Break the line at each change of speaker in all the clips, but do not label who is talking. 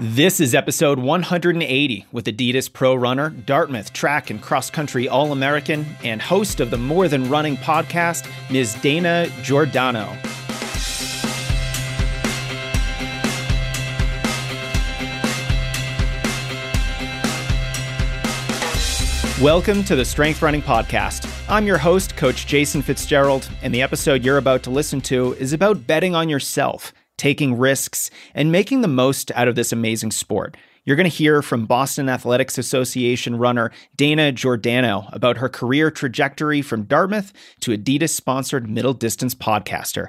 This is episode 180 with Adidas Pro Runner, Dartmouth track and cross country All American, and host of the More Than Running podcast, Ms. Dana Giordano. Welcome to the Strength Running Podcast. I'm your host, Coach Jason Fitzgerald, and the episode you're about to listen to is about betting on yourself taking risks, and making the most out of this amazing sport. You're going to hear from Boston Athletics Association runner Dana Giordano about her career trajectory from Dartmouth to Adidas sponsored middle distance podcaster.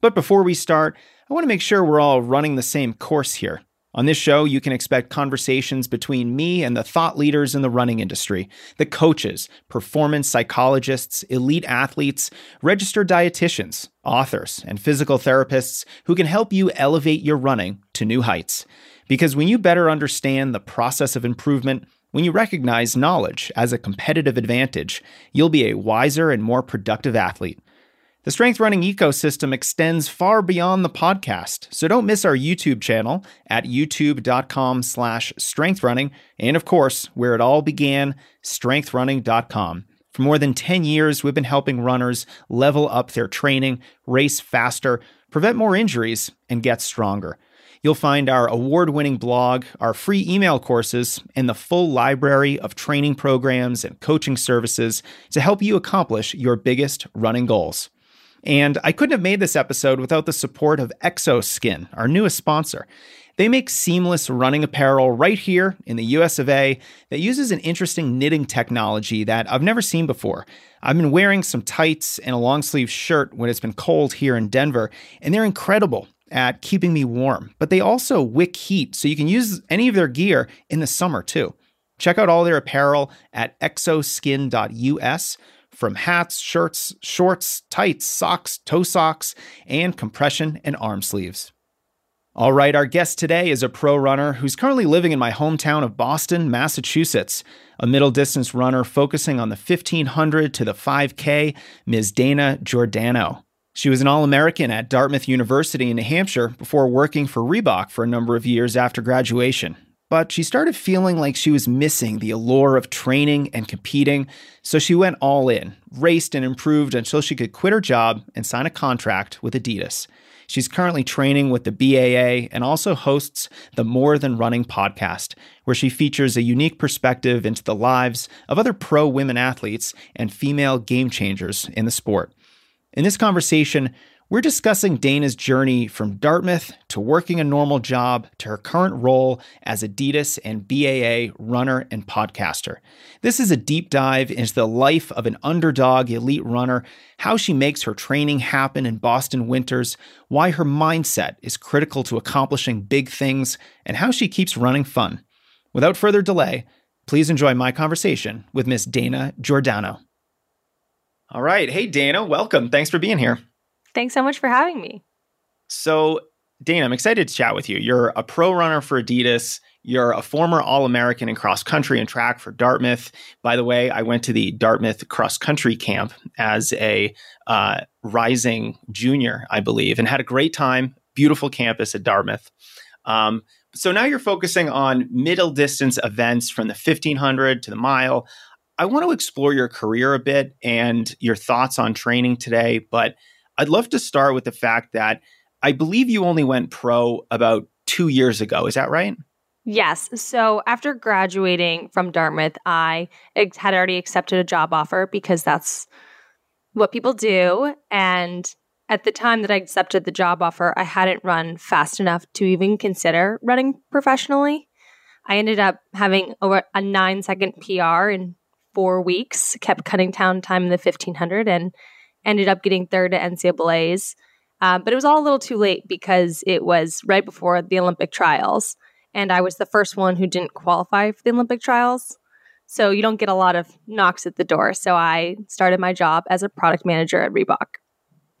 But before we start, I want to make sure we're all running the same course here. On this show, you can expect conversations between me and the thought leaders in the running industry, the coaches, performance psychologists, elite athletes, registered dietitians, authors, and physical therapists who can help you elevate your running to new heights. Because when you better understand the process of improvement, when you recognize knowledge as a competitive advantage, you'll be a wiser and more productive athlete. The strength running ecosystem extends far beyond the podcast, so don't miss our YouTube channel at youtube.com slash strengthrunning, and of course, where it all began, strengthrunning.com. For more than 10 years, we've been helping runners level up their training, race faster, prevent more injuries, and get stronger. You'll find our award winning blog, our free email courses, and the full library of training programs and coaching services to help you accomplish your biggest running goals. And I couldn't have made this episode without the support of XOSKIN, our newest sponsor. They make seamless running apparel right here in the US of A that uses an interesting knitting technology that I've never seen before. I've been wearing some tights and a long sleeve shirt when it's been cold here in Denver, and they're incredible at keeping me warm. But they also wick heat, so you can use any of their gear in the summer too. Check out all their apparel at xoskin.us from hats, shirts, shorts, tights, socks, toe socks, and compression and arm sleeves. All right, our guest today is a pro runner who's currently living in my hometown of Boston, Massachusetts, a middle distance runner focusing on the 1500 to the 5K, Ms. Dana Giordano. She was an All American at Dartmouth University in New Hampshire before working for Reebok for a number of years after graduation but she started feeling like she was missing the allure of training and competing, so she went all in, raced and improved until she could quit her job and sign a contract with Adidas. She's currently training with the BAA and also hosts the More Than Running podcast, where she features a unique perspective into the lives of other pro women athletes and female game changers in the sport. In this conversation, we're discussing Dana's journey from Dartmouth to working a normal job to her current role as Adidas and BAA runner and podcaster. This is a deep dive into the life of an underdog elite runner, how she makes her training happen in Boston winters, why her mindset is critical to accomplishing big things, and how she keeps running fun. Without further delay, please enjoy my conversation with Miss Dana Giordano. All right. Hey, Dana, welcome. Thanks for being here.
Thanks so much for having me.
So, Dana, I'm excited to chat with you. You're a pro runner for Adidas. You're a former All American in cross country and track for Dartmouth. By the way, I went to the Dartmouth cross country camp as a uh, rising junior, I believe, and had a great time. Beautiful campus at Dartmouth. Um, so now you're focusing on middle distance events from the 1500 to the mile. I want to explore your career a bit and your thoughts on training today, but I'd love to start with the fact that I believe you only went pro about two years ago. Is that right?
Yes. So after graduating from Dartmouth, I had already accepted a job offer because that's what people do. And at the time that I accepted the job offer, I hadn't run fast enough to even consider running professionally. I ended up having over a nine second PR in four weeks, kept cutting down time in the 1500 and ended up getting third at NCAA's. Uh, but it was all a little too late because it was right before the Olympic trials. And I was the first one who didn't qualify for the Olympic trials. So you don't get a lot of knocks at the door. So I started my job as a product manager at Reebok.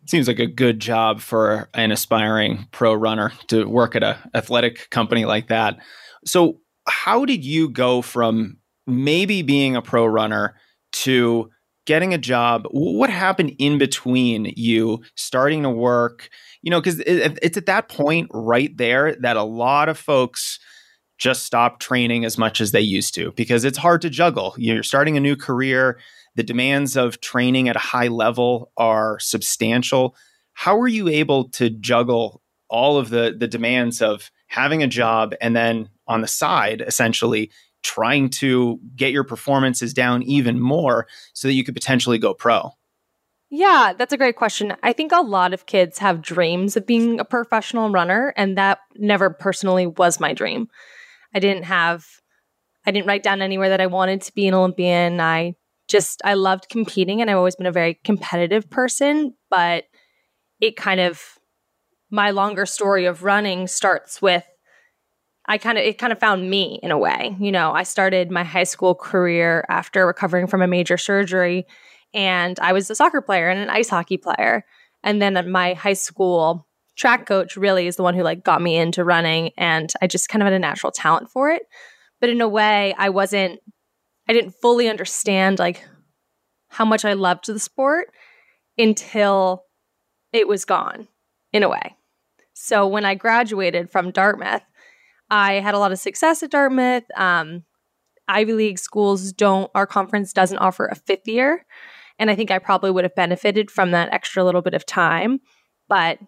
Seems like a good job for an aspiring pro runner to work at a athletic company like that. So how did you go from maybe being a pro runner to getting a job what happened in between you starting to work you know because it, it's at that point right there that a lot of folks just stop training as much as they used to because it's hard to juggle. You're starting a new career, the demands of training at a high level are substantial. How were you able to juggle all of the the demands of having a job and then on the side essentially trying to get your performances down even more so that you could potentially go pro?
Yeah, that's a great question. I think a lot of kids have dreams of being a professional runner, and that never personally was my dream. I didn't have, I didn't write down anywhere that I wanted to be an Olympian. I just, I loved competing, and I've always been a very competitive person, but it kind of, my longer story of running starts with I kind of it kind of found me in a way. You know, I started my high school career after recovering from a major surgery and I was a soccer player and an ice hockey player. And then my high school track coach really is the one who like got me into running and I just kind of had a natural talent for it. But in a way, I wasn't I didn't fully understand like how much I loved the sport until it was gone in a way. So when I graduated from Dartmouth, I had a lot of success at Dartmouth. Um, Ivy League schools don't, our conference doesn't offer a fifth year. And I think I probably would have benefited from that extra little bit of time. But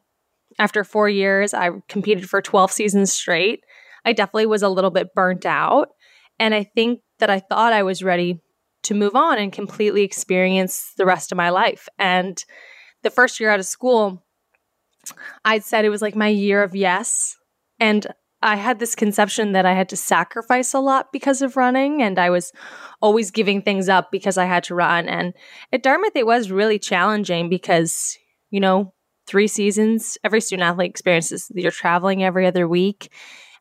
after four years, I competed for 12 seasons straight. I definitely was a little bit burnt out. And I think that I thought I was ready to move on and completely experience the rest of my life. And the first year out of school, I'd said it was like my year of yes. And I had this conception that I had to sacrifice a lot because of running, and I was always giving things up because I had to run. And at Dartmouth, it was really challenging because, you know, three seasons, every student athlete experiences, you're traveling every other week.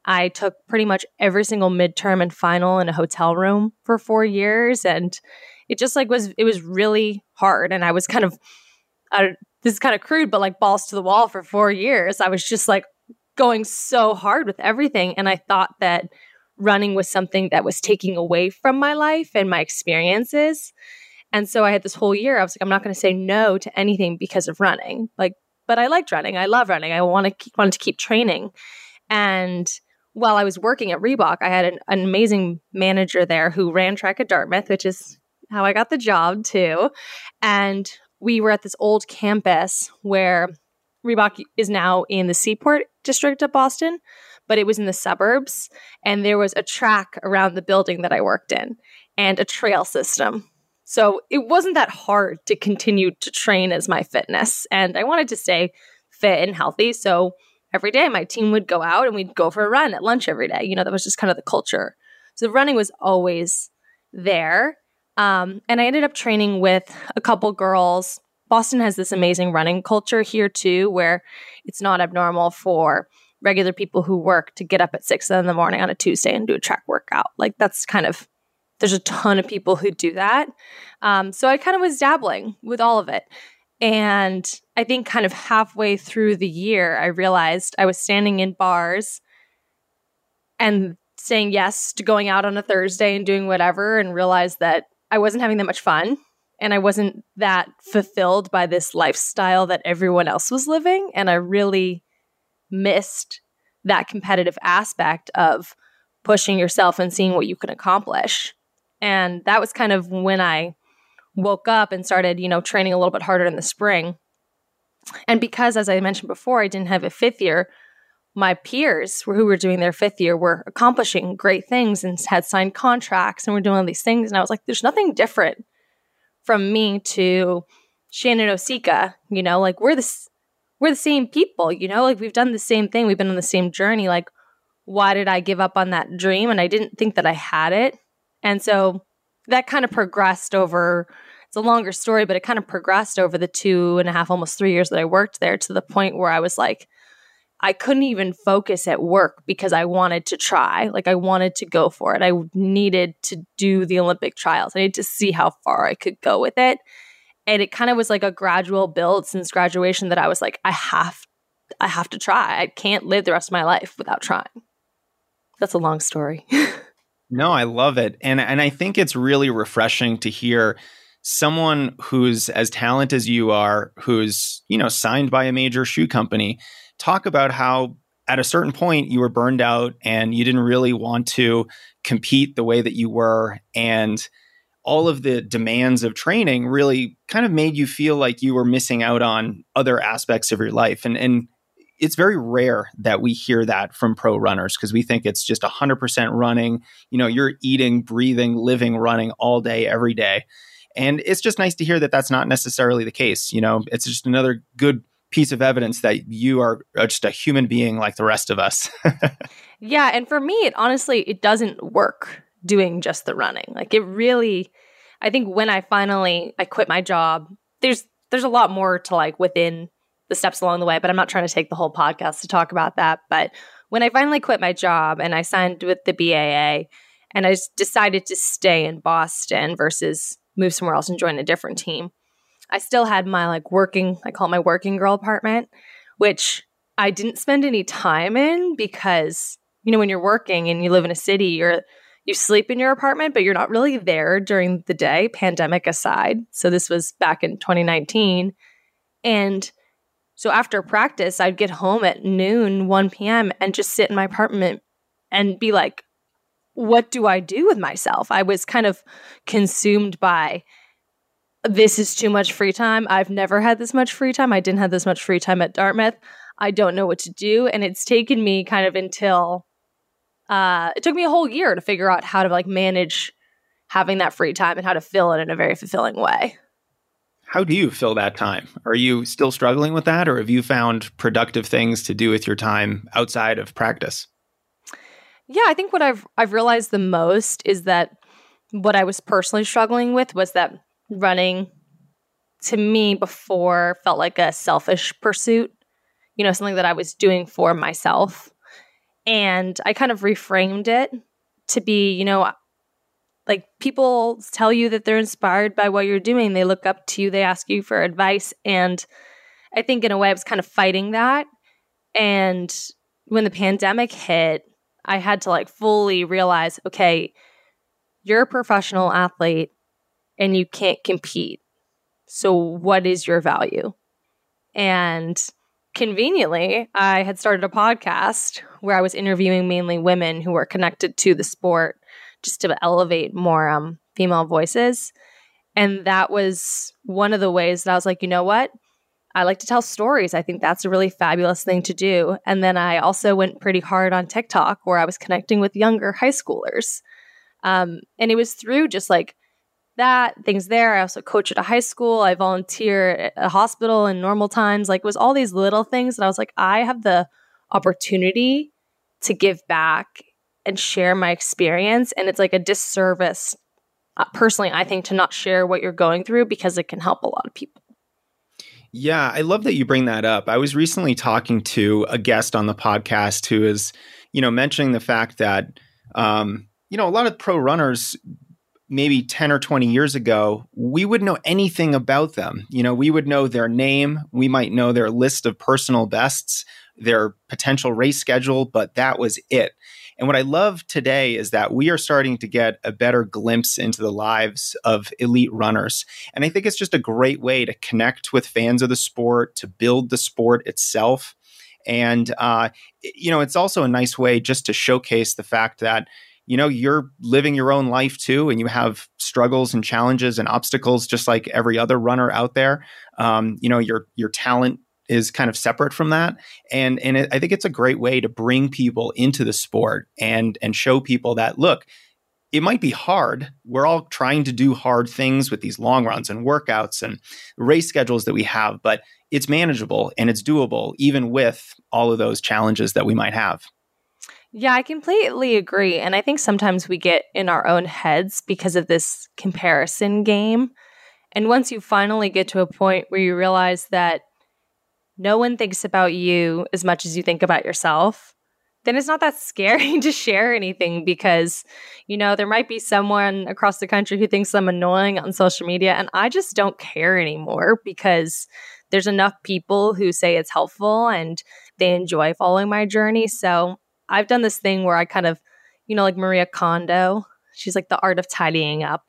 I took pretty much every single midterm and final in a hotel room for four years. And it just like was, it was really hard. And I was kind of, uh, this is kind of crude, but like balls to the wall for four years. I was just like going so hard with everything. And I thought that running was something that was taking away from my life and my experiences. And so I had this whole year, I was like, I'm not going to say no to anything because of running. Like, but I liked running. I love running. I want to keep, wanted to keep training. And while I was working at Reebok, I had an, an amazing manager there who ran track at Dartmouth, which is how I got the job too. And we were at this old campus where Reebok is now in the Seaport district of Boston, but it was in the suburbs. And there was a track around the building that I worked in and a trail system. So it wasn't that hard to continue to train as my fitness. And I wanted to stay fit and healthy. So every day my team would go out and we'd go for a run at lunch every day. You know, that was just kind of the culture. So running was always there. Um, and I ended up training with a couple girls Boston has this amazing running culture here too, where it's not abnormal for regular people who work to get up at six in the morning on a Tuesday and do a track workout. Like that's kind of there's a ton of people who do that. Um, so I kind of was dabbling with all of it. And I think kind of halfway through the year, I realized I was standing in bars and saying yes to going out on a Thursday and doing whatever, and realized that I wasn't having that much fun and I wasn't that fulfilled by this lifestyle that everyone else was living. And I really missed that competitive aspect of pushing yourself and seeing what you can accomplish. And that was kind of when I woke up and started, you know, training a little bit harder in the spring. And because, as I mentioned before, I didn't have a fifth year, my peers who were doing their fifth year were accomplishing great things and had signed contracts and were doing all these things. And I was like, there's nothing different from me to Shannon Osika, you know, like we're the we're the same people, you know, like we've done the same thing, we've been on the same journey. Like, why did I give up on that dream? And I didn't think that I had it. And so that kind of progressed over it's a longer story, but it kind of progressed over the two and a half, almost three years that I worked there to the point where I was like, I couldn't even focus at work because I wanted to try. Like I wanted to go for it. I needed to do the Olympic trials. I needed to see how far I could go with it. And it kind of was like a gradual build since graduation that I was like, I have I have to try. I can't live the rest of my life without trying. That's a long story.
no, I love it. And and I think it's really refreshing to hear someone who's as talented as you are, who's, you know, signed by a major shoe company talk about how at a certain point, you were burned out and you didn't really want to compete the way that you were. And all of the demands of training really kind of made you feel like you were missing out on other aspects of your life. And, and it's very rare that we hear that from pro runners because we think it's just 100% running. You know, you're eating, breathing, living, running all day, every day. And it's just nice to hear that that's not necessarily the case. You know, it's just another good piece of evidence that you are just a human being like the rest of us.
yeah. And for me, it honestly, it doesn't work doing just the running. Like it really, I think when I finally, I quit my job, there's, there's a lot more to like within the steps along the way, but I'm not trying to take the whole podcast to talk about that. But when I finally quit my job and I signed with the BAA and I decided to stay in Boston versus move somewhere else and join a different team, I still had my like working, I call it my working girl apartment, which I didn't spend any time in because, you know, when you're working and you live in a city, you're you sleep in your apartment, but you're not really there during the day, pandemic aside. So this was back in 2019. And so after practice, I'd get home at noon, 1 p.m., and just sit in my apartment and be like, what do I do with myself? I was kind of consumed by this is too much free time. I've never had this much free time. I didn't have this much free time at Dartmouth. I don't know what to do. And it's taken me kind of until uh, it took me a whole year to figure out how to like manage having that free time and how to fill it in a very fulfilling way.
How do you fill that time? Are you still struggling with that, or have you found productive things to do with your time outside of practice?
Yeah, I think what I've I've realized the most is that what I was personally struggling with was that running to me before felt like a selfish pursuit, you know, something that I was doing for myself. And I kind of reframed it to be, you know, like people tell you that they're inspired by what you're doing. They look up to you, they ask you for advice. And I think in a way I was kind of fighting that. And when the pandemic hit, I had to like fully realize okay, you're a professional athlete and you can't compete. So, what is your value? And conveniently, I had started a podcast where I was interviewing mainly women who were connected to the sport just to elevate more um, female voices. And that was one of the ways that I was like, you know what? I like to tell stories. I think that's a really fabulous thing to do. And then I also went pretty hard on TikTok where I was connecting with younger high schoolers. Um, and it was through just like that, things there. I also coach at a high school. I volunteer at a hospital in normal times. Like, it was all these little things that I was like, I have the opportunity to give back and share my experience. And it's like a disservice, uh, personally, I think, to not share what you're going through because it can help a lot of people.
Yeah, I love that you bring that up. I was recently talking to a guest on the podcast who is, you know, mentioning the fact that, um, you know, a lot of pro runners maybe 10 or 20 years ago, we would know anything about them. You know, we would know their name, we might know their list of personal bests, their potential race schedule, but that was it. And what I love today is that we are starting to get a better glimpse into the lives of elite runners. And I think it's just a great way to connect with fans of the sport, to build the sport itself. And, uh, you know, it's also a nice way just to showcase the fact that, you know, you're living your own life too, and you have struggles and challenges and obstacles just like every other runner out there. Um, you know, your your talent is kind of separate from that. And and it, i think it's a great way to bring people into the sport and and show people that look it might be hard. We're all trying to do hard things with these long runs and workouts and race schedules that we have but it's manageable and it's doable even with all of those challenges that we might have
yeah, I completely agree. And I think sometimes we get in our own heads because of this comparison game. And once you finally get to a point where you realize that no one thinks about you as much as you think about yourself, then it's not that scary to share anything because, you know, there might be someone across the country who thinks I'm annoying on social media. And I just don't care anymore because there's enough people who say it's helpful and they enjoy following my journey. So I've done this thing where I kind of, you know, like Maria Kondo, she's like the art of tidying up.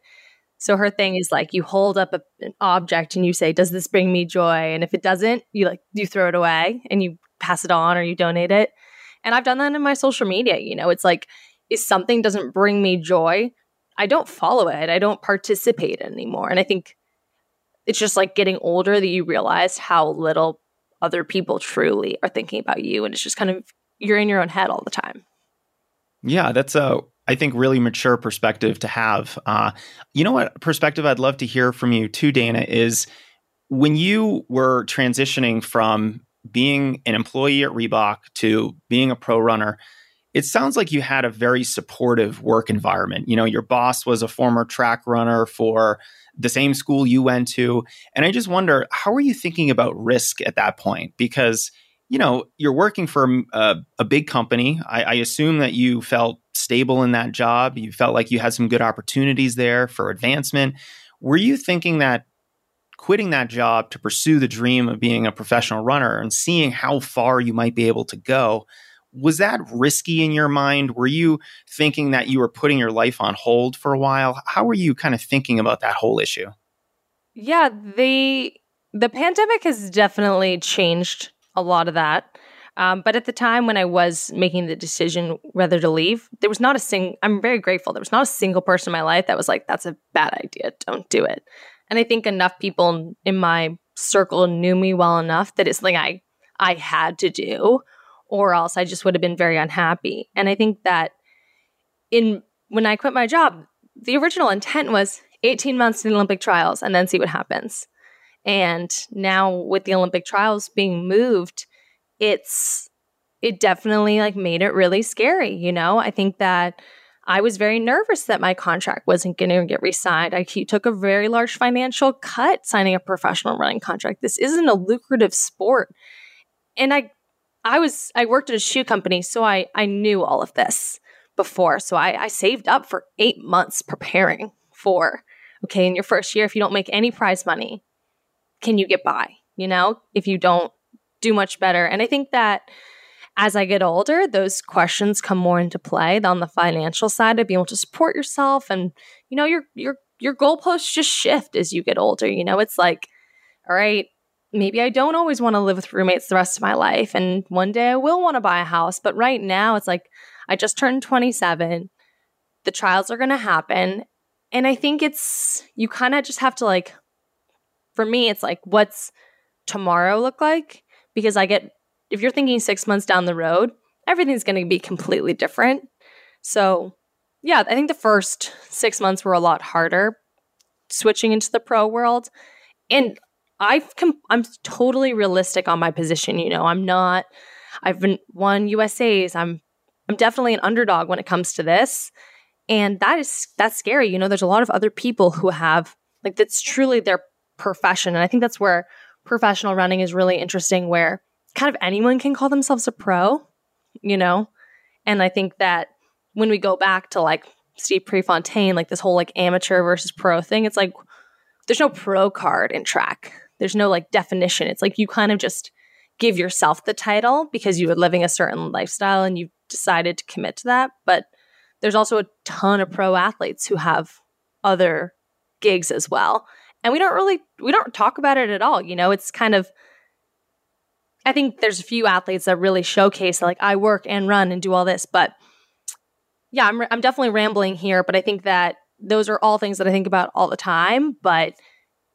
So her thing is like you hold up a, an object and you say, "Does this bring me joy?" And if it doesn't, you like you throw it away and you pass it on or you donate it. And I've done that in my social media. You know, it's like, if something doesn't bring me joy, I don't follow it. I don't participate anymore. And I think it's just like getting older that you realize how little other people truly are thinking about you. And it's just kind of, you're in your own head all the time.
Yeah, that's a, I think, really mature perspective to have. Uh, you know what perspective I'd love to hear from you too, Dana, is when you were transitioning from being an employee at Reebok to being a pro runner, it sounds like you had a very supportive work environment. You know, your boss was a former track runner for the same school you went to. And I just wonder, how are you thinking about risk at that point? Because, you know, you're working for um, a, a big company. I, I assume that you felt stable in that job. You felt like you had some good opportunities there for advancement. Were you thinking that quitting that job to pursue the dream of being a professional runner and seeing how far you might be able to go? was that risky in your mind? Were you thinking that you were putting your life on hold for a while? How were you kind of thinking about that whole issue?
Yeah, the the pandemic has definitely changed a lot of that. Um, but at the time when I was making the decision whether to leave, there was not a sing. I'm very grateful. There was not a single person in my life that was like, "That's a bad idea. Don't do it." And I think enough people in my circle knew me well enough that it's something I I had to do or else I just would have been very unhappy. And I think that in when I quit my job, the original intent was 18 months in the Olympic trials and then see what happens. And now with the Olympic trials being moved, it's it definitely like made it really scary, you know? I think that I was very nervous that my contract wasn't going to get re-signed. I took a very large financial cut signing a professional running contract. This isn't a lucrative sport. And I I was I worked at a shoe company, so I I knew all of this before. So I, I saved up for eight months preparing for okay, in your first year, if you don't make any prize money, can you get by? You know, if you don't do much better. And I think that as I get older, those questions come more into play on the financial side of being able to support yourself and you know, your your your goalposts just shift as you get older. You know, it's like, all right, maybe I don't always want to live with roommates the rest of my life. And one day I will want to buy a house. But right now, it's like I just turned 27. The trials are going to happen. And I think it's, you kind of just have to like, for me, it's like, what's tomorrow look like? Because I get, if you're thinking six months down the road, everything's going to be completely different. So, yeah, I think the first six months were a lot harder switching into the pro world. And I've com- I'm totally realistic on my position. You know, I'm not. I've been won USA's. I'm I'm definitely an underdog when it comes to this, and that is that's scary. You know, there's a lot of other people who have like that's truly their profession, and I think that's where professional running is really interesting. Where kind of anyone can call themselves a pro, you know, and I think that when we go back to like Steve Prefontaine, like this whole like amateur versus pro thing, it's like there's no pro card in track there's no like definition. It's like you kind of just give yourself the title because you were living a certain lifestyle and you decided to commit to that. But there's also a ton of pro athletes who have other gigs as well. And we don't really we don't talk about it at all. You know, it's kind of I think there's a few athletes that really showcase like I work and run and do all this, but yeah, I'm I'm definitely rambling here, but I think that those are all things that I think about all the time, but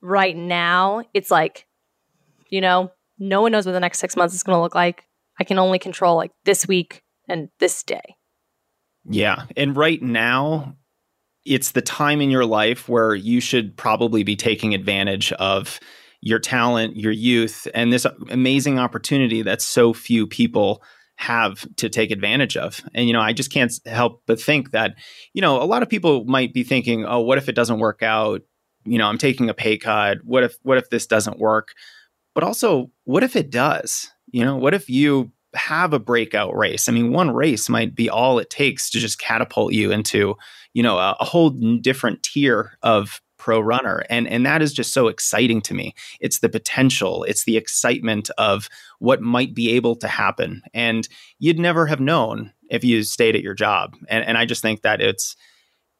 right now, it's like, you know, no one knows what the next six months is going to look like. I can only control like this week and this day.
Yeah. And right now, it's the time in your life where you should probably be taking advantage of your talent, your youth, and this amazing opportunity that so few people have to take advantage of. And, you know, I just can't help but think that, you know, a lot of people might be thinking, oh, what if it doesn't work out? you know, I'm taking a pay cut. What if what if this doesn't work? But also, what if it does? You know, what if you have a breakout race? I mean, one race might be all it takes to just catapult you into, you know, a, a whole different tier of pro runner and and that is just so exciting to me it's the potential it's the excitement of what might be able to happen and you'd never have known if you stayed at your job and and i just think that it's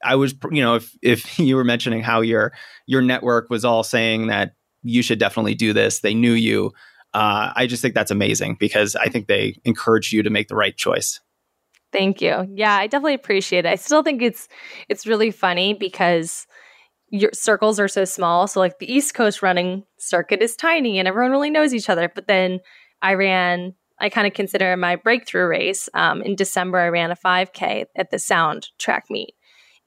I was, you know, if if you were mentioning how your your network was all saying that you should definitely do this, they knew you. Uh, I just think that's amazing because I think they encourage you to make the right choice.
Thank you. Yeah, I definitely appreciate it. I still think it's it's really funny because your circles are so small. So like the East Coast running circuit is tiny and everyone really knows each other. But then I ran, I kind of consider my breakthrough race. Um, in December, I ran a 5K at the Sound track meet.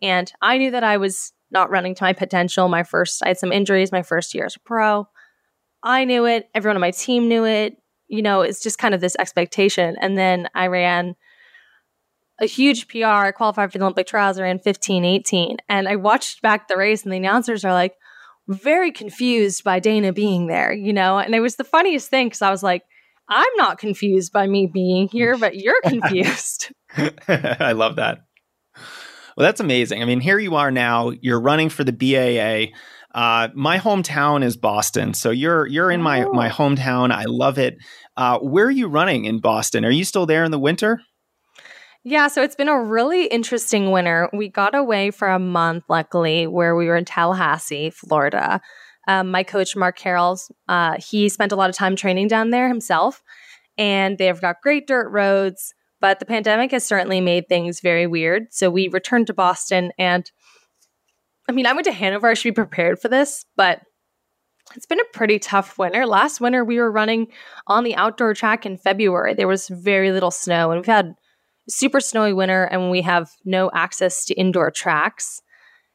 And I knew that I was not running to my potential. My first, I had some injuries my first year as a pro. I knew it. Everyone on my team knew it. You know, it's just kind of this expectation. And then I ran a huge PR. I qualified for the Olympic trials. I ran 15, 18. And I watched back the race, and the announcers are like, very confused by Dana being there, you know? And it was the funniest thing because I was like, I'm not confused by me being here, but you're confused.
I love that. Well, that's amazing. I mean, here you are now. You're running for the BAA. Uh, my hometown is Boston, so you're you're in my my oh. hometown. I love it. Uh, where are you running in Boston? Are you still there in the winter?
Yeah, so it's been a really interesting winter. We got away for a month, luckily, where we were in Tallahassee, Florida. Um, my coach, Mark Carrolls, uh, he spent a lot of time training down there himself, and they've got great dirt roads. But the pandemic has certainly made things very weird. So we returned to Boston, and I mean, I went to Hanover. I should be prepared for this, but it's been a pretty tough winter. Last winter, we were running on the outdoor track in February. There was very little snow, and we've had super snowy winter and we have no access to indoor tracks.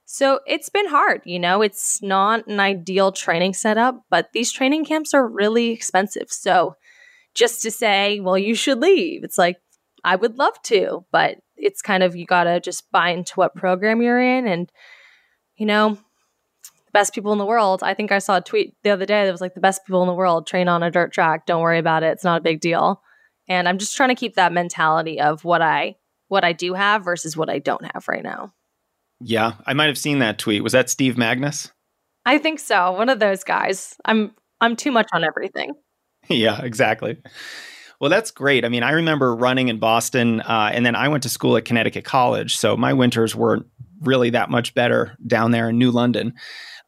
So it's been hard, you know, it's not an ideal training setup, but these training camps are really expensive. So just to say, well, you should leave, it's like, I would love to, but it's kind of, you got to just buy into what program you're in. And, you know, the best people in the world. I think I saw a tweet the other day that was like, the best people in the world train on a dirt track. Don't worry about it. It's not a big deal. And I'm just trying to keep that mentality of what I what I do have versus what I don't have right now.
Yeah, I might have seen that tweet. Was that Steve Magness?
I think so. One of those guys. I'm I'm too much on everything.
yeah, exactly. Well, that's great. I mean, I remember running in Boston, uh, and then I went to school at Connecticut College, so my winters weren't really that much better down there in New London.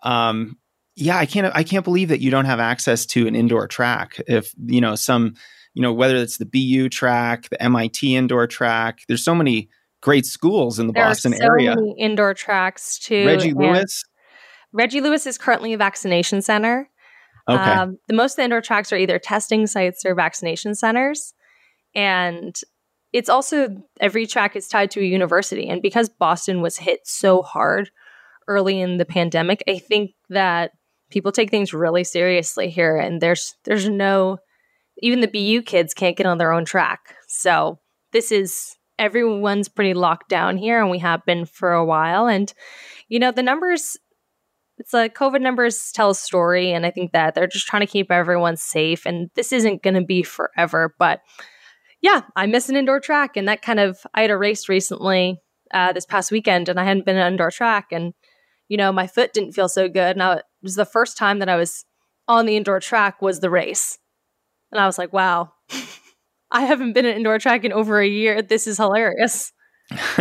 Um, yeah, I can't I can't believe that you don't have access to an indoor track. If you know some you know, whether it's the BU track, the MIT indoor track. There's so many great schools in the
there
Boston
so
area.
indoor tracks too.
Reggie Lewis.
Reggie Lewis is currently a vaccination center.
Okay. Um,
the most of the indoor tracks are either testing sites or vaccination centers, and it's also every track is tied to a university. And because Boston was hit so hard early in the pandemic, I think that people take things really seriously here, and there's there's no even the BU kids can't get on their own track. So this is everyone's pretty locked down here, and we have been for a while. And you know, the numbers. It's like COVID numbers tell a story, and I think that they're just trying to keep everyone safe. And this isn't going to be forever, but yeah, I miss an indoor track, and that kind of I had a race recently uh, this past weekend, and I hadn't been an indoor track, and you know my foot didn't feel so good. Now it was the first time that I was on the indoor track was the race, and I was like, wow, I haven't been at indoor track in over a year. This is hilarious.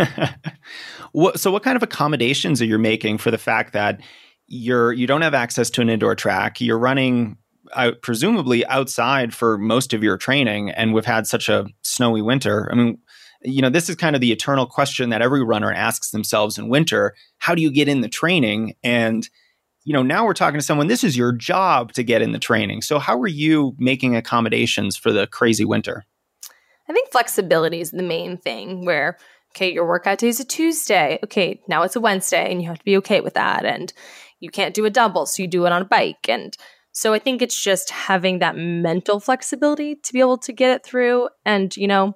what, so what kind of accommodations are you making for the fact that you're you don't have access to an indoor track? You're running out, presumably outside for most of your training, and we've had such a snowy winter. I mean, you know, this is kind of the eternal question that every runner asks themselves in winter: How do you get in the training? And you know, now we're talking to someone, this is your job to get in the training. So, how are you making accommodations for the crazy winter?
I think flexibility is the main thing where, okay, your workout day is a Tuesday. Okay, now it's a Wednesday, and you have to be okay with that. And you can't do a double, so you do it on a bike. And so, I think it's just having that mental flexibility to be able to get it through. And, you know,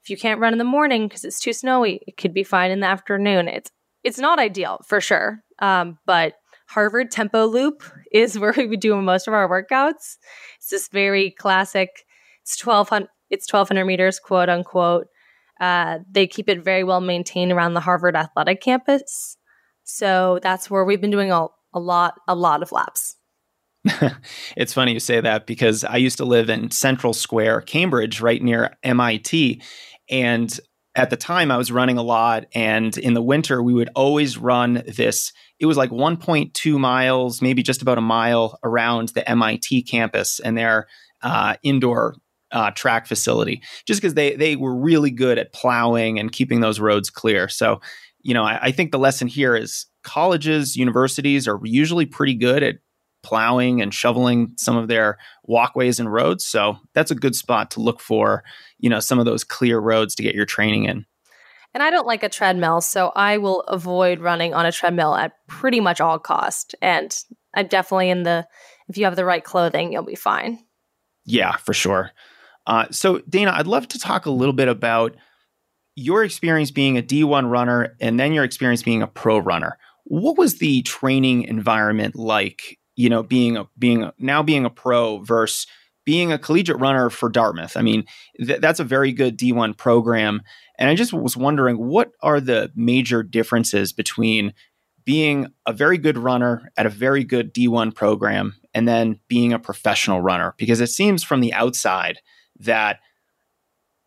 if you can't run in the morning because it's too snowy, it could be fine in the afternoon. It's it's not ideal for sure, um, but Harvard Tempo Loop is where we do most of our workouts. It's this very classic. It's twelve hundred. It's twelve hundred meters, quote unquote. Uh, they keep it very well maintained around the Harvard Athletic Campus, so that's where we've been doing a, a lot, a lot of laps.
it's funny you say that because I used to live in Central Square, Cambridge, right near MIT, and at the time I was running a lot and in the winter we would always run this it was like 1.2 miles maybe just about a mile around the MIT campus and their uh, indoor uh, track facility, just because they they were really good at plowing and keeping those roads clear. So, you know, I, I think the lesson here is colleges, universities are usually pretty good at plowing and shoveling some of their walkways and roads. So that's a good spot to look for, you know, some of those clear roads to get your training in.
And I don't like a treadmill, so I will avoid running on a treadmill at pretty much all cost. And I'm definitely in the if you have the right clothing, you'll be fine.
Yeah, for sure. Uh, so Dana, I'd love to talk a little bit about your experience being a D1 runner and then your experience being a pro runner. What was the training environment like you know, being a, being a, now being a pro versus being a collegiate runner for Dartmouth. I mean, th- that's a very good D1 program. And I just was wondering what are the major differences between being a very good runner at a very good D1 program and then being a professional runner? Because it seems from the outside that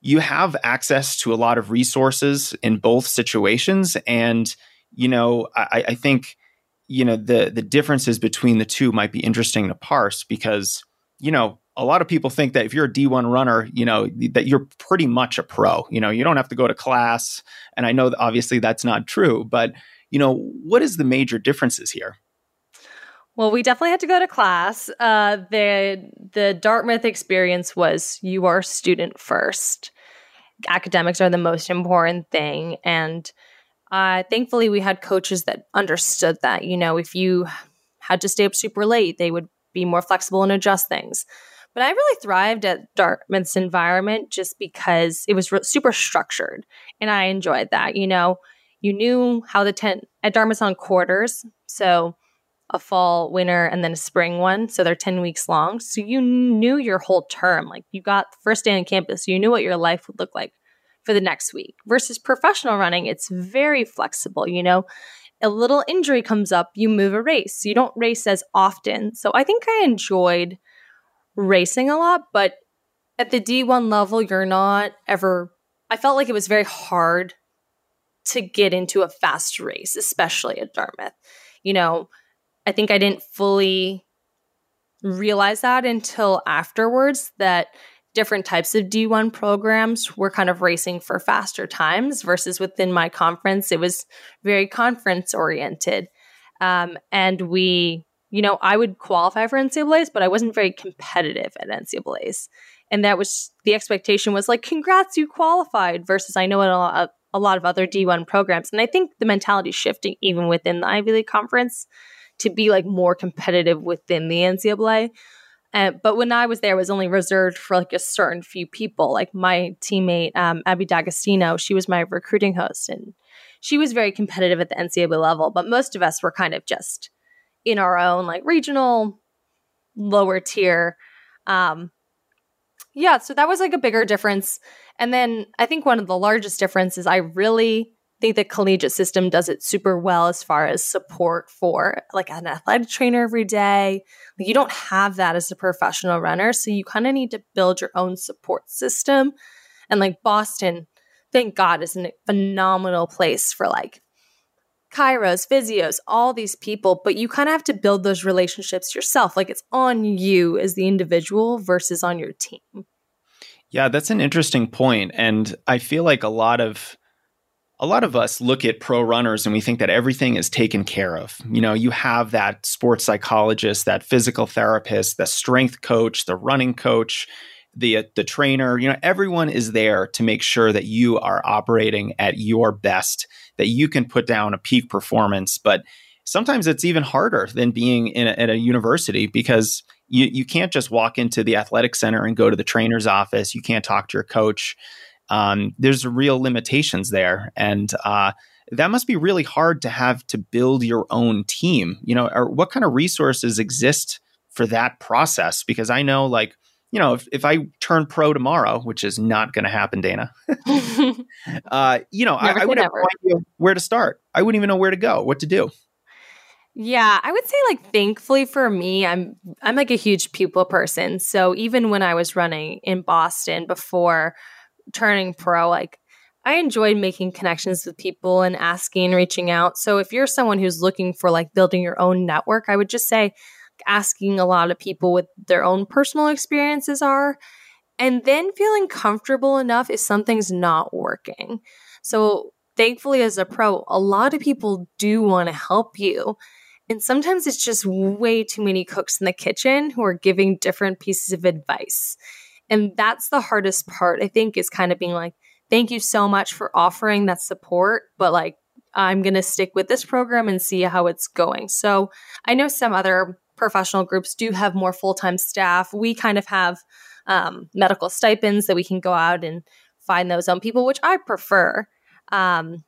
you have access to a lot of resources in both situations. And, you know, I, I think you know the the differences between the two might be interesting to parse because you know a lot of people think that if you're a D1 runner, you know, that you're pretty much a pro. You know, you don't have to go to class. And I know that obviously that's not true, but you know, what is the major differences here?
Well, we definitely had to go to class. Uh, the the Dartmouth experience was you are student first. Academics are the most important thing, and uh, thankfully, we had coaches that understood that. You know, if you had to stay up super late, they would be more flexible and adjust things. But I really thrived at Dartmouth's environment just because it was re- super structured, and I enjoyed that. You know, you knew how the tent at Dartmouth's on quarters, so a fall, winter, and then a spring one. So they're 10 weeks long. So you knew your whole term. Like you got the first day on campus, you knew what your life would look like for the next week. Versus professional running, it's very flexible. You know, a little injury comes up, you move a race. You don't race as often. So I think I enjoyed racing a lot, but at the D1 level, you're not ever. I felt like it was very hard to get into a fast race, especially at Dartmouth. You know, I think I didn't fully realize that until afterwards that different types of D1 programs were kind of racing for faster times versus within my conference, it was very conference oriented. Um, and we, you know, I would qualify for NCAAs, but I wasn't very competitive at NCAAs. And that was the expectation was like, congrats, you qualified versus I know in a a lot of other D1 programs. And I think the mentality is shifting even within the Ivy League conference to be like more competitive within the NCAA. Uh, but when I was there, it was only reserved for like a certain few people. Like my teammate, um, Abby D'Agostino, she was my recruiting host, and she was very competitive at the NCAA level. But most of us were kind of just in our own like regional, lower tier. Um, yeah, so that was like a bigger difference. And then I think one of the largest differences I really think the collegiate system does it super well as far as support for like an athletic trainer every day. You don't have that as a professional runner, so you kind of need to build your own support system. And like Boston, thank God, is a phenomenal place for like chiros, physios, all these people, but you kind of have to build those relationships yourself. Like it's on you as the individual versus on your team.
Yeah, that's an interesting point. And I feel like a lot of a lot of us look at pro runners and we think that everything is taken care of. You know, you have that sports psychologist, that physical therapist, the strength coach, the running coach, the uh, the trainer, you know, everyone is there to make sure that you are operating at your best, that you can put down a peak performance, but sometimes it's even harder than being in a, at a university because you you can't just walk into the athletic center and go to the trainer's office, you can't talk to your coach um, there's real limitations there, and uh, that must be really hard to have to build your own team. You know, or what kind of resources exist for that process? Because I know, like, you know, if, if I turn pro tomorrow, which is not going to happen, Dana, uh, you know, I, I would have no idea where to start. I wouldn't even know where to go, what to do.
Yeah, I would say like thankfully for me, I'm I'm like a huge people person. So even when I was running in Boston before turning pro, like I enjoyed making connections with people and asking and reaching out. So if you're someone who's looking for like building your own network, I would just say asking a lot of people what their own personal experiences are, and then feeling comfortable enough if something's not working. So, thankfully, as a pro, a lot of people do want to help you. And sometimes it's just way too many cooks in the kitchen who are giving different pieces of advice. And that's the hardest part, I think, is kind of being like, thank you so much for offering that support, but like, I'm going to stick with this program and see how it's going. So I know some other professional groups do have more full time staff. We kind of have um, medical stipends that we can go out and find those on people, which I prefer. Um,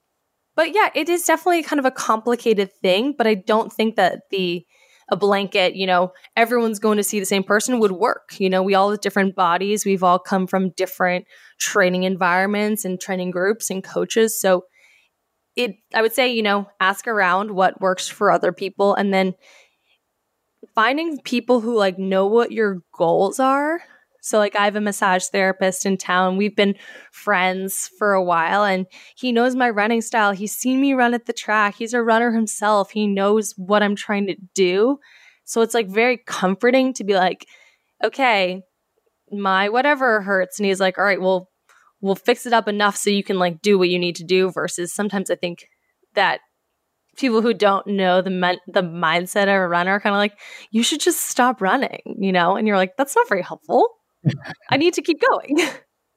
but yeah, it is definitely kind of a complicated thing, but I don't think that the a blanket, you know, everyone's going to see the same person would work. You know, we all have different bodies. We've all come from different training environments and training groups and coaches. So it I would say, you know, ask around what works for other people and then finding people who like know what your goals are. So like I have a massage therapist in town. We've been friends for a while and he knows my running style. He's seen me run at the track. He's a runner himself. He knows what I'm trying to do. So it's like very comforting to be like, okay, my whatever hurts. And he's like, all right, well, we'll fix it up enough so you can like do what you need to do versus sometimes I think that people who don't know the men- the mindset of a runner are kind of like you should just stop running, you know? And you're like that's not very helpful. I need to keep going.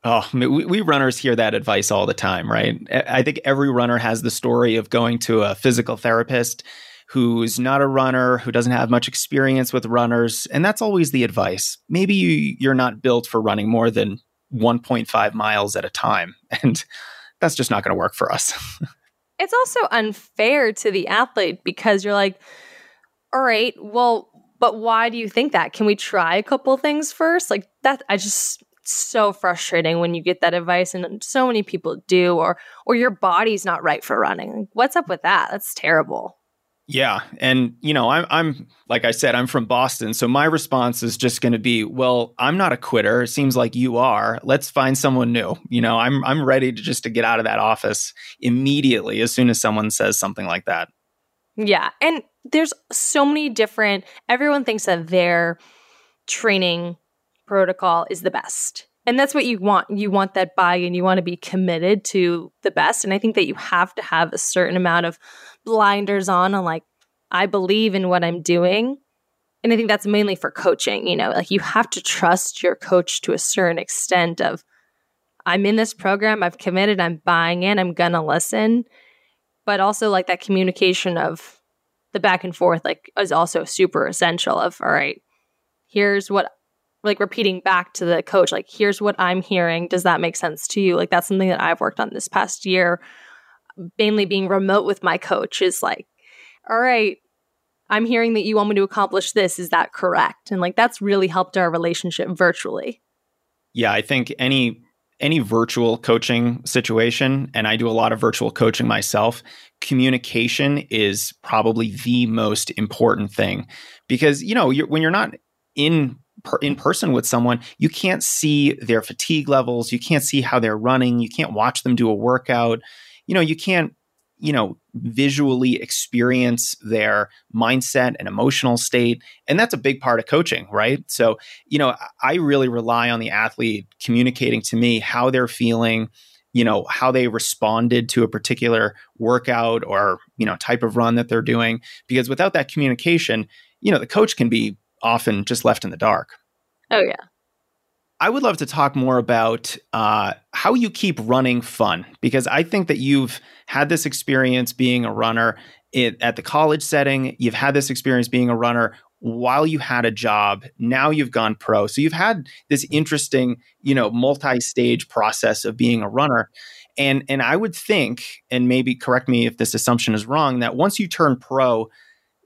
Oh, we, we, runners hear that advice all the time, right? I think every runner has the story of going to a physical therapist who's not a runner, who doesn't have much experience with runners, and that's always the advice. Maybe you, you're not built for running more than 1.5 miles at a time. And that's just not going to work for us.
it's also unfair to the athlete because you're like, all right, well, but why do you think that? Can we try a couple things first? Like that, I just so frustrating when you get that advice and so many people do or or your body's not right for running. What's up with that? That's terrible.
Yeah, and you know, I'm I'm like I said, I'm from Boston, so my response is just going to be, well, I'm not a quitter. It seems like you are. Let's find someone new. You know, I'm I'm ready to just to get out of that office immediately as soon as someone says something like that.
Yeah, and there's so many different. Everyone thinks that their training protocol is the best. And that's what you want. You want that buy in. You want to be committed to the best. And I think that you have to have a certain amount of blinders on and like, I believe in what I'm doing. And I think that's mainly for coaching, you know, like you have to trust your coach to a certain extent of I'm in this program, I've committed, I'm buying in, I'm gonna listen. But also like that communication of the back and forth like is also super essential of all right, here's what like repeating back to the coach like here's what i'm hearing does that make sense to you like that's something that i've worked on this past year mainly being remote with my coach is like, all right, I'm hearing that you want me to accomplish this. Is that correct? And like that's really helped our relationship virtually.
Yeah, I think any any virtual coaching situation, and I do a lot of virtual coaching myself, communication is probably the most important thing. Because you know you're, when you're not in per, in person with someone, you can't see their fatigue levels, you can't see how they're running, you can't watch them do a workout you know, you can't, you know, visually experience their mindset and emotional state. And that's a big part of coaching, right? So, you know, I really rely on the athlete communicating to me how they're feeling, you know, how they responded to a particular workout or, you know, type of run that they're doing. Because without that communication, you know, the coach can be often just left in the dark.
Oh, yeah.
I would love to talk more about uh, how you keep running fun because I think that you've had this experience being a runner at the college setting. You've had this experience being a runner while you had a job. Now you've gone pro. So you've had this interesting, you know, multi-stage process of being a runner. And and I would think, and maybe correct me if this assumption is wrong, that once you turn pro,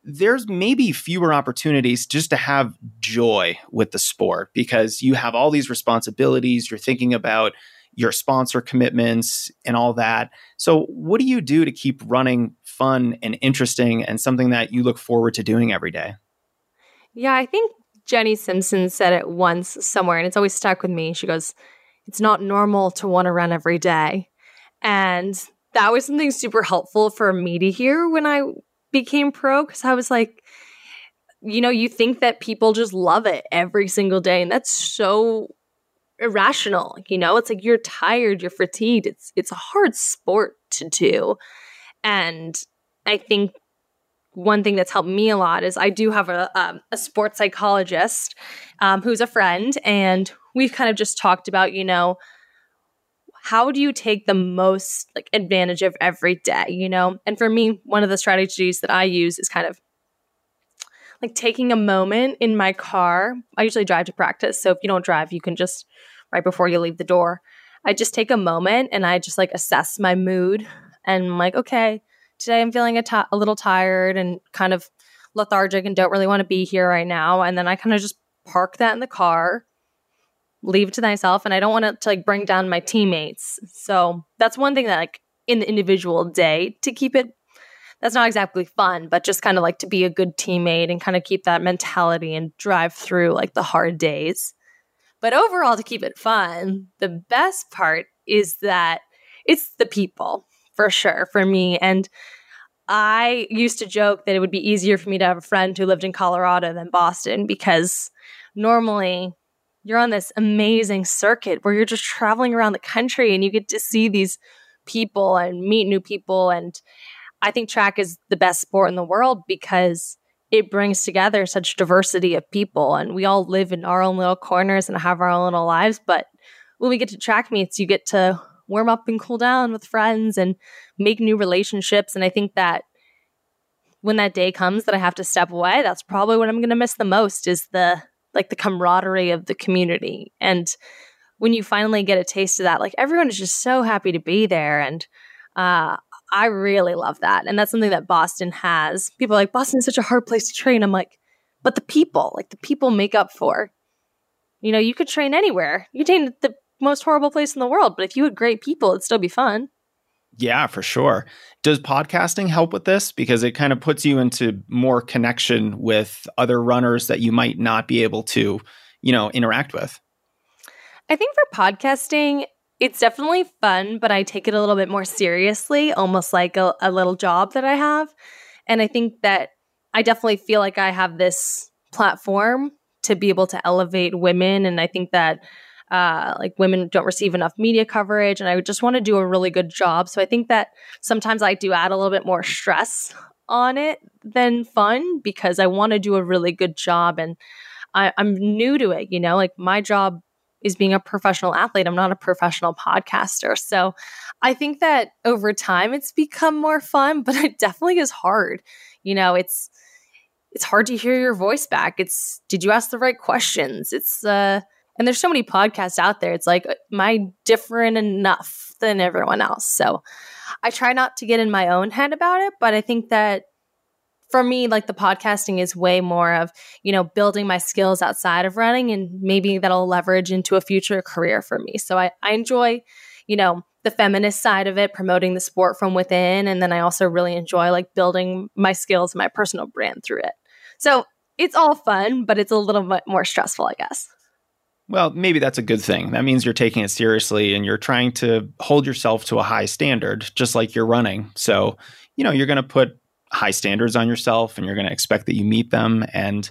there's maybe fewer opportunities just to have joy with the sport because you have all these responsibilities. You're thinking about your sponsor commitments and all that. So, what do you do to keep running fun and interesting and something that you look forward to doing every day?
Yeah, I think Jenny Simpson said it once somewhere, and it's always stuck with me. She goes, It's not normal to want to run every day. And that was something super helpful for me to hear when I became pro because I was like, you know, you think that people just love it every single day. And that's so irrational. You know, it's like you're tired, you're fatigued. It's it's a hard sport to do. And I think one thing that's helped me a lot is I do have a, um, a sports psychologist um, who's a friend, and we've kind of just talked about, you know, how do you take the most like advantage of every day, you know? And for me, one of the strategies that I use is kind of like taking a moment in my car. I usually drive to practice. So if you don't drive, you can just right before you leave the door, I just take a moment and I just like assess my mood and I'm like, okay, today I'm feeling a, t- a little tired and kind of lethargic and don't really want to be here right now. And then I kind of just park that in the car, leave to myself, and I don't want it to like bring down my teammates. So that's one thing that like in the individual day to keep it that's not exactly fun, but just kind of like to be a good teammate and kind of keep that mentality and drive through like the hard days. But overall, to keep it fun, the best part is that it's the people for sure for me. And I used to joke that it would be easier for me to have a friend who lived in Colorado than Boston because normally you're on this amazing circuit where you're just traveling around the country and you get to see these people and meet new people. And I think track is the best sport in the world because it brings together such diversity of people. And we all live in our own little corners and have our own little lives. But when we get to track meets you get to warm up and cool down with friends and make new relationships. And i think that when that day comes that i have to step away that's probably what i'm going to miss the most is the like the camaraderie of the community and when you finally get a taste of that like everyone is just so happy to be there and uh, I really love that. And that's something that Boston has. People like, Boston's such a hard place to train. I'm like, but the people, like the people make up for. You know, you could train anywhere. You train at the most horrible place in the world, but if you had great people, it'd still be fun.
Yeah, for sure. Does podcasting help with this? Because it kind of puts you into more connection with other runners that you might not be able to, you know, interact with.
I think for podcasting, it's definitely fun, but I take it a little bit more seriously, almost like a, a little job that I have. And I think that I definitely feel like I have this platform to be able to elevate women. And I think that uh, like women don't receive enough media coverage, and I just want to do a really good job. So I think that sometimes I do add a little bit more stress on it than fun because I want to do a really good job, and I, I'm new to it. You know, like my job is being a professional athlete. I'm not a professional podcaster. So I think that over time it's become more fun, but it definitely is hard. You know, it's it's hard to hear your voice back. It's did you ask the right questions? It's uh and there's so many podcasts out there. It's like am I different enough than everyone else? So I try not to get in my own head about it, but I think that for me, like the podcasting is way more of, you know, building my skills outside of running and maybe that'll leverage into a future career for me. So I, I enjoy, you know, the feminist side of it, promoting the sport from within. And then I also really enjoy like building my skills and my personal brand through it. So it's all fun, but it's a little bit more stressful, I guess.
Well, maybe that's a good thing. That means you're taking it seriously and you're trying to hold yourself to a high standard, just like you're running. So, you know, you're going to put high standards on yourself and you're going to expect that you meet them. And,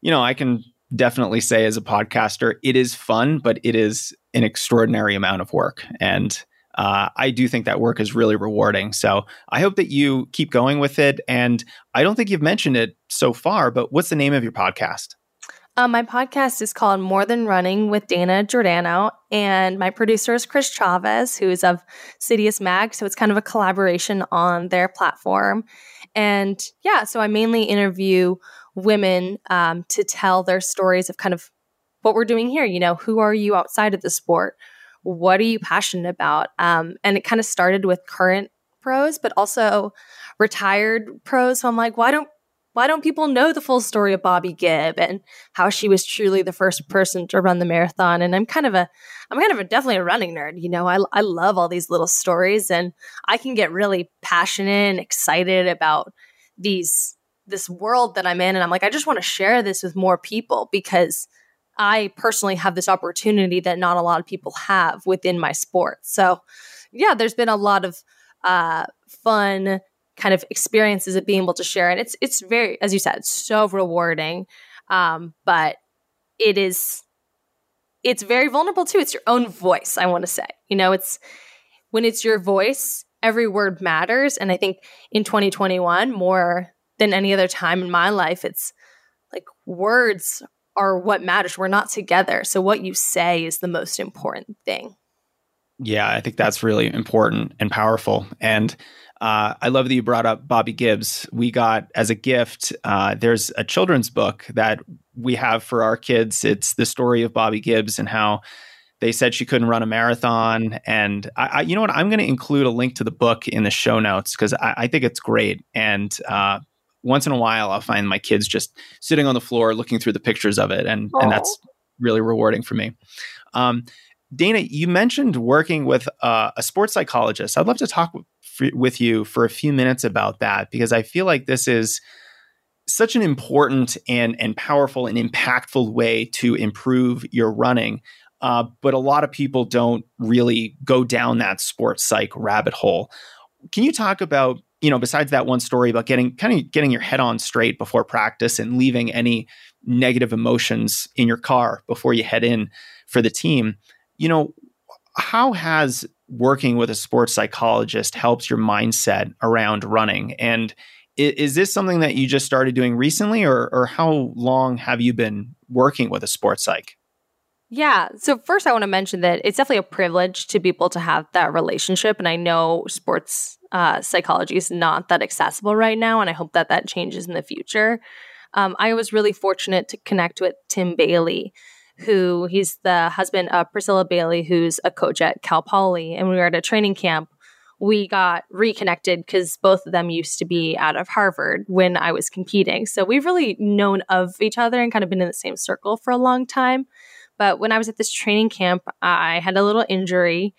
you know, I can definitely say as a podcaster, it is fun, but it is an extraordinary amount of work. And uh, I do think that work is really rewarding. So I hope that you keep going with it. And I don't think you've mentioned it so far, but what's the name of your podcast?
Um, my podcast is called More Than Running with Dana Giordano, and my producer is Chris Chavez, who is of Citius Mag. So it's kind of a collaboration on their platform. And yeah, so I mainly interview women um, to tell their stories of kind of what we're doing here. You know, who are you outside of the sport? What are you passionate about? Um, and it kind of started with current pros, but also retired pros. So I'm like, why don't why don't people know the full story of Bobbi Gibb and how she was truly the first person to run the marathon? And I'm kind of a, I'm kind of a, definitely a running nerd. You know, I, I love all these little stories and I can get really passionate and excited about these, this world that I'm in. And I'm like, I just want to share this with more people because I personally have this opportunity that not a lot of people have within my sport. So yeah, there's been a lot of uh, fun kind of experiences of being able to share. And it's it's very, as you said, so rewarding. Um, but it is it's very vulnerable too. It's your own voice, I want to say. You know, it's when it's your voice, every word matters. And I think in 2021, more than any other time in my life, it's like words are what matters. We're not together. So what you say is the most important thing.
Yeah, I think that's really important and powerful. And uh, I love that you brought up Bobbi Gibbs. We got as a gift, uh, there's a children's book that we have for our kids. It's the story of Bobbi Gibbs and how they said she couldn't run a marathon. And I, I you know what? I'm going to include a link to the book in the show notes because I, I, think it's great. And uh, once in a while, I'll find my kids just sitting on the floor looking through the pictures of it, and and that's really rewarding for me. Um, Dana, you mentioned working with uh, a sports psychologist. I'd love to talk with you for a few minutes about that because I feel like this is such an important and and powerful and impactful way to improve your running. Uh, but a lot of people don't really go down that sports psych rabbit hole. Can you talk about you know besides that one story about getting kind of getting your head on straight before practice and leaving any negative emotions in your car before you head in for the team? You know, how has working with a sports psychologist helps your mindset around running and is this something that you just started doing recently or, or how long have you been working with a sports psych
yeah. So first I want to mention that it's definitely a privilege to be able to have that relationship. And I know sports uh, psychology is not that accessible right now. And I hope that that changes in the future. Um, I was really fortunate to connect with Tim Bailey, who he's the husband of Priscilla Bailey, who's a coach at Cal Poly. And we were at a training camp. We got reconnected because both of them used to be out of Harvard when I was competing. So we've really known of each other and kind of been in the same circle for a long time. But when I was at this training camp, I had a little injury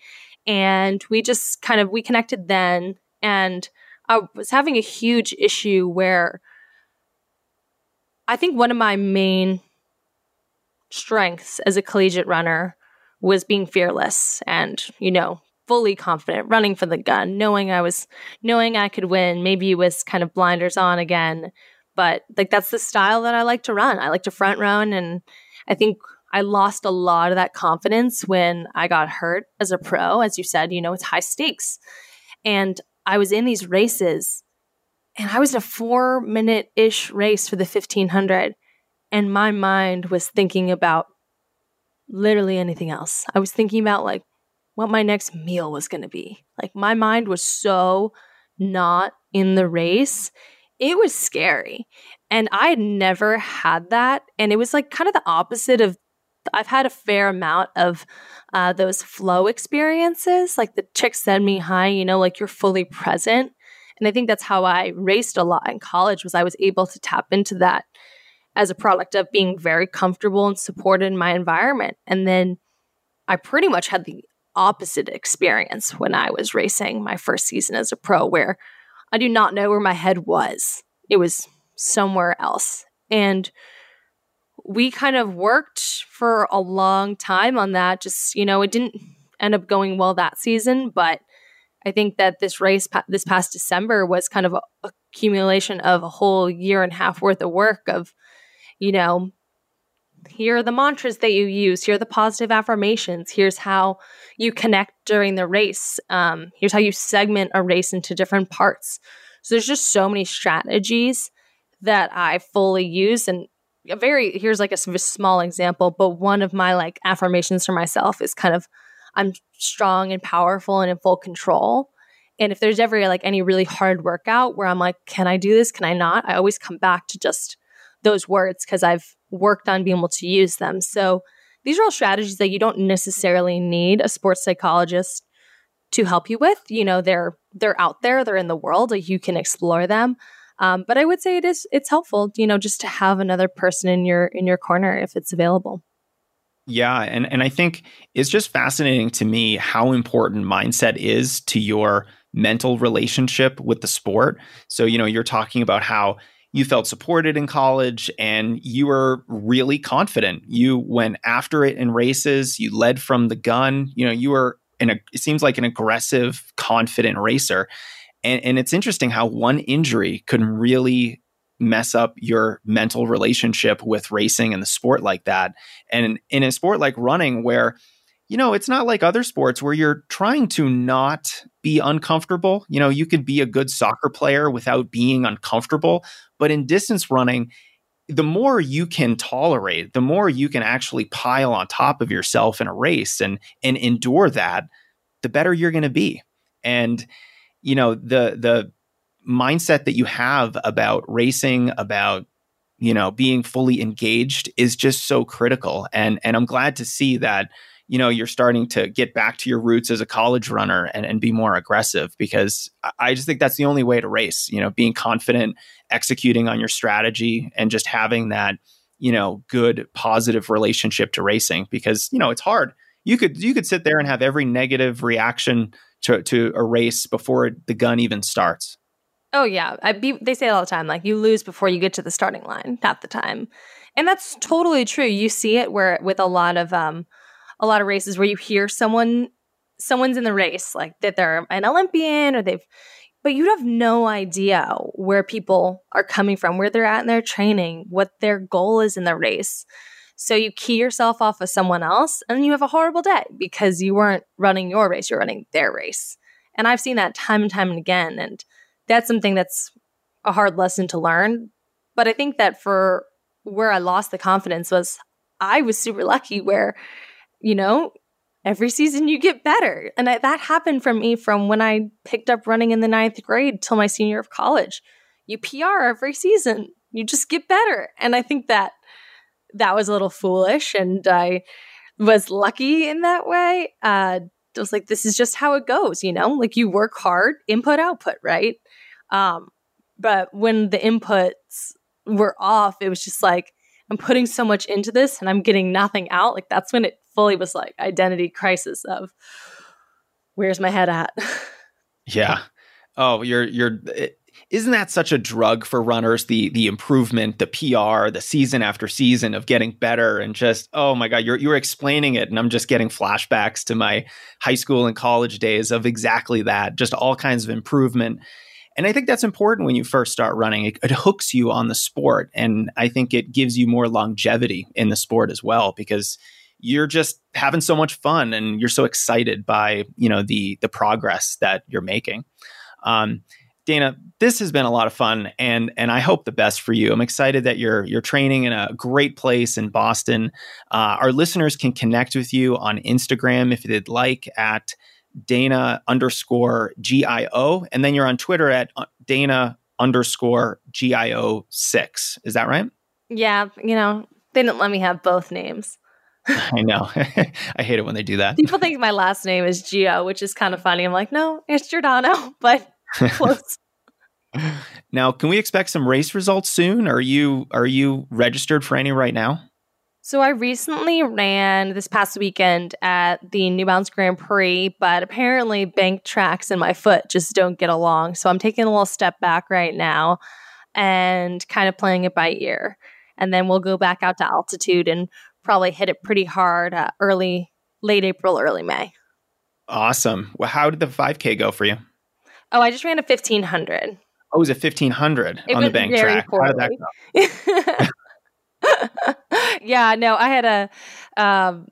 and we just kind of we connected then and I was having a huge issue where I think one of my main strengths as a collegiate runner was being fearless and, you know, fully confident, running for the gun, knowing I was knowing I could win. Maybe it was kind of blinders on again, but like that's the style that I like to run. I like to front run and I think I lost a lot of that confidence when I got hurt as a pro. As you said, you know, it's high stakes. And I was in these races and I was in a four minute ish race for the 1500. And my mind was thinking about literally anything else. I was thinking about like what my next meal was going to be. Like my mind was so not in the race. It was scary. And I had never had that. And it was like kind of the opposite of I've had a fair amount of uh, those flow experiences, like the Csikszentmihalyi, you know, like you're fully present. And I think that's how I raced a lot in college was I was able to tap into that as a product of being very comfortable and supported in my environment. And then I pretty much had the opposite experience when I was racing my first season as a pro, where I do not know where my head was. It was somewhere else. And we kind of worked for a long time on that. Just, you know, it didn't end up going well that season, but I think that this race pa- this past December was kind of a accumulation of a whole year and a half worth of work of, you know, here are the mantras that you use. Here are the positive affirmations. Here's how you connect during the race. Um, here's how you segment a race into different parts. So there's just so many strategies that I fully use and a very here's like a small example, but one of my like affirmations for myself is kind of I'm strong and powerful and in full control. And if there's ever like any really hard workout where I'm like, can I do this? Can I not? I always come back to just those words because I've worked on being able to use them. So these are all strategies that you don't necessarily need a sports psychologist to help you with. You know, they're they're out there, they're in the world, like you can explore them. Um, but I would say it is it's helpful, you know, just to have another person in your in your corner if it's available.
Yeah, and and I think it's just fascinating to me how important mindset is to your mental relationship with the sport. So, you know, you're talking about how you felt supported in college and you were really confident. You went after it in races, you led from the gun, you know, you were in a it seems like an aggressive, confident racer. And, and it's interesting how one injury could really mess up your mental relationship with racing and the sport like that. And in a sport like running, where you know, it's not like other sports where you're trying to not be uncomfortable. You know, you could be a good soccer player without being uncomfortable. But in distance running, the more you can tolerate, the more you can actually pile on top of yourself in a race and and endure that, the better you're going to be. And you know, the the mindset that you have about racing, about you know, being fully engaged is just so critical. And and I'm glad to see that you know you're starting to get back to your roots as a college runner and, and be more aggressive because I just think that's the only way to race. You know, being confident, executing on your strategy, and just having that you know good positive relationship to racing because you know it's hard. You could you could sit there and have every negative reaction to to a race before the gun even starts.
Oh yeah, be, they say it all the time. Like you lose before you get to the starting line, half the time, and that's totally true. You see it where with a lot of um, a lot of races where you hear someone someone's in the race like that they're an Olympian or they've but you have no idea where people are coming from, where they're at in their training, what their goal is in the race. So you key yourself off of someone else and you have a horrible day because you weren't running your race, you're running their race. And I've seen that time and time and again. And that's something that's a hard lesson to learn. But I think that for where I lost the confidence was I was super lucky where you know, every season you get better. And I, that happened for me from when I picked up running in the ninth grade till my senior of college. You PR every season, you just get better. And I think that that was a little foolish and I was lucky in that way. Uh, I was like, this is just how it goes, you know, like you work hard, input, output, right? Um, but when the inputs were off, it was just like, I'm putting so much into this and I'm getting nothing out. Like that's when it fully was like identity crisis of where's my head at?
yeah. Oh, you're you're eh, isn't that such a drug for runners the the improvement the pr the season after season of getting better and just oh my god you're you're explaining it and i'm just getting flashbacks to my high school and college days of exactly that just all kinds of improvement and I think that's important when you first start running. It, it, hooks you on the sport. And I think it gives you more longevity in the sport as well because you're just having so much fun and you're so excited by, you know, the the progress that you're making. Um, Dana, this has been a lot of fun and and I hope the best for you. I'm excited that you're you're training in a great place in Boston. Uh, our listeners can connect with you on Instagram if they'd like at Dana underscore GIO. And then you're on Twitter at uh, Dana underscore GIO six. Is that right?
Yeah. You know, they didn't let me have both names.
I know. I hate it when they do that.
People think my last name is Gio, which is kind of funny. I'm like, no, it's Giordano, but close.
now, can we expect some race results soon? Are you are you registered for any right now?
So I recently ran this past weekend at the New Balance Grand Prix, but apparently bank tracks and my foot just don't get along. So I'm taking a little step back right now and kind of playing it by ear. And then we'll go back out to altitude and probably hit it pretty hard uh, early, late April, early May.
Awesome. Well, how did the 5K go for you?
Oh, I just ran a 1500.
Oh, it was a 1500 it on the bank track. Poorly. How did that go?
yeah, no, I had a um,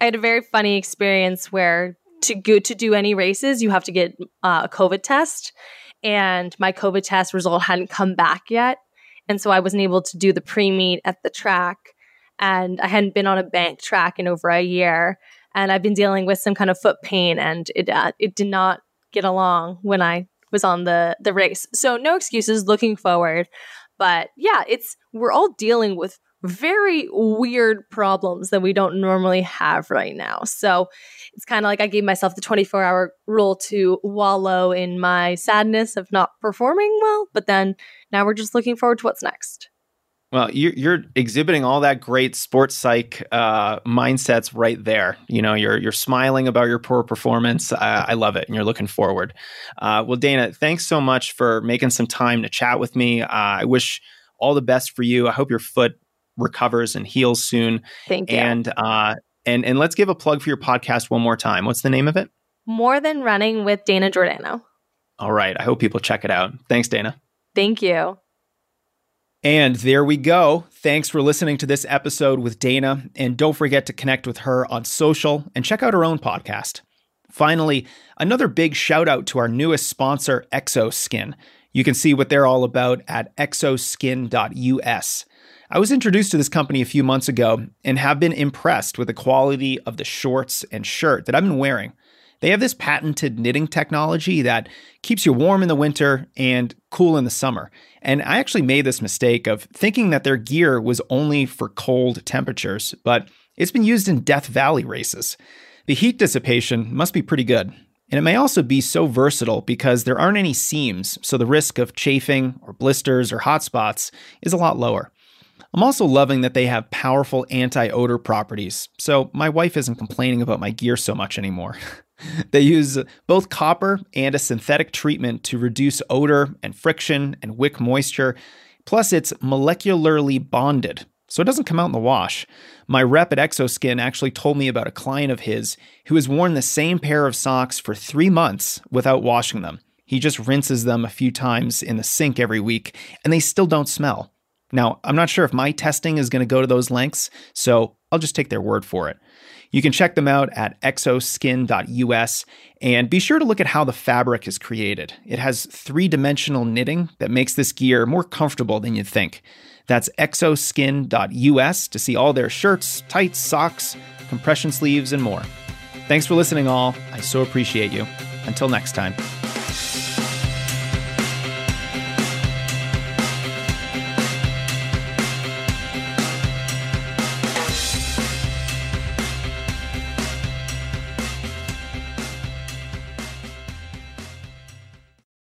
I had a very funny experience where to go to do any races, you have to get uh, a COVID test, and my COVID test result hadn't come back yet, and so I wasn't able to do the pre meet at the track, and I hadn't been on a bank track in over a year, and I've been dealing with some kind of foot pain, and it uh, it did not get along when I was on the the race. So no excuses. Looking forward, but yeah, it's we're all dealing with very weird problems that we don't normally have right now. So it's kind of like I gave myself the 24 hour rule to wallow in my sadness of not performing well, but then now we're just looking forward to what's next.
Well, you're, you're exhibiting all that great sports psych uh, mindsets right there. You know, you're you're smiling about your poor performance. Uh, I love it, and you're looking forward. Uh, well, Dana, thanks so much for making some time to chat with me. Uh, I wish all the best for you. I hope your foot recovers and heals soon.
Thank you.
And uh, and and let's give a plug for your podcast one more time. What's the name of it?
More than running with Dana Giordano.
All right. I hope people check it out. Thanks, Dana.
Thank you.
And there we go. Thanks for listening to this episode with Dana. And don't forget to connect with her on social and check out her own podcast. Finally, another big shout out to our newest sponsor, XOSKIN. You can see what they're all about at xoskin.us. I was introduced to this company a few months ago and have been impressed with the quality of the shorts and shirt that I've been wearing. They have this patented knitting technology that keeps you warm in the winter and cool in the summer. And I actually made this mistake of thinking that their gear was only for cold temperatures, but it's been used in Death Valley races. The heat dissipation must be pretty good. And it may also be so versatile because there aren't any seams, so the risk of chafing or blisters or hot spots is a lot lower. I'm also loving that they have powerful anti odor properties, so my wife isn't complaining about my gear so much anymore. they use both copper and a synthetic treatment to reduce odor and friction and wick moisture. Plus, it's molecularly bonded, so it doesn't come out in the wash. My rep at XOSKIN actually told me about a client of his who has worn the same pair of socks for three months without washing them. He just rinses them a few times in the sink every week, and they still don't smell. Now, I'm not sure if my testing is going to go to those lengths, so I'll just take their word for it. You can check them out at xoskin.us and be sure to look at how the fabric is created. It has three dimensional knitting that makes this gear more comfortable than you'd think. That's xoskin.us to see all their shirts, tights, socks, compression sleeves, and more. Thanks for listening, all. I so appreciate you. Until next time.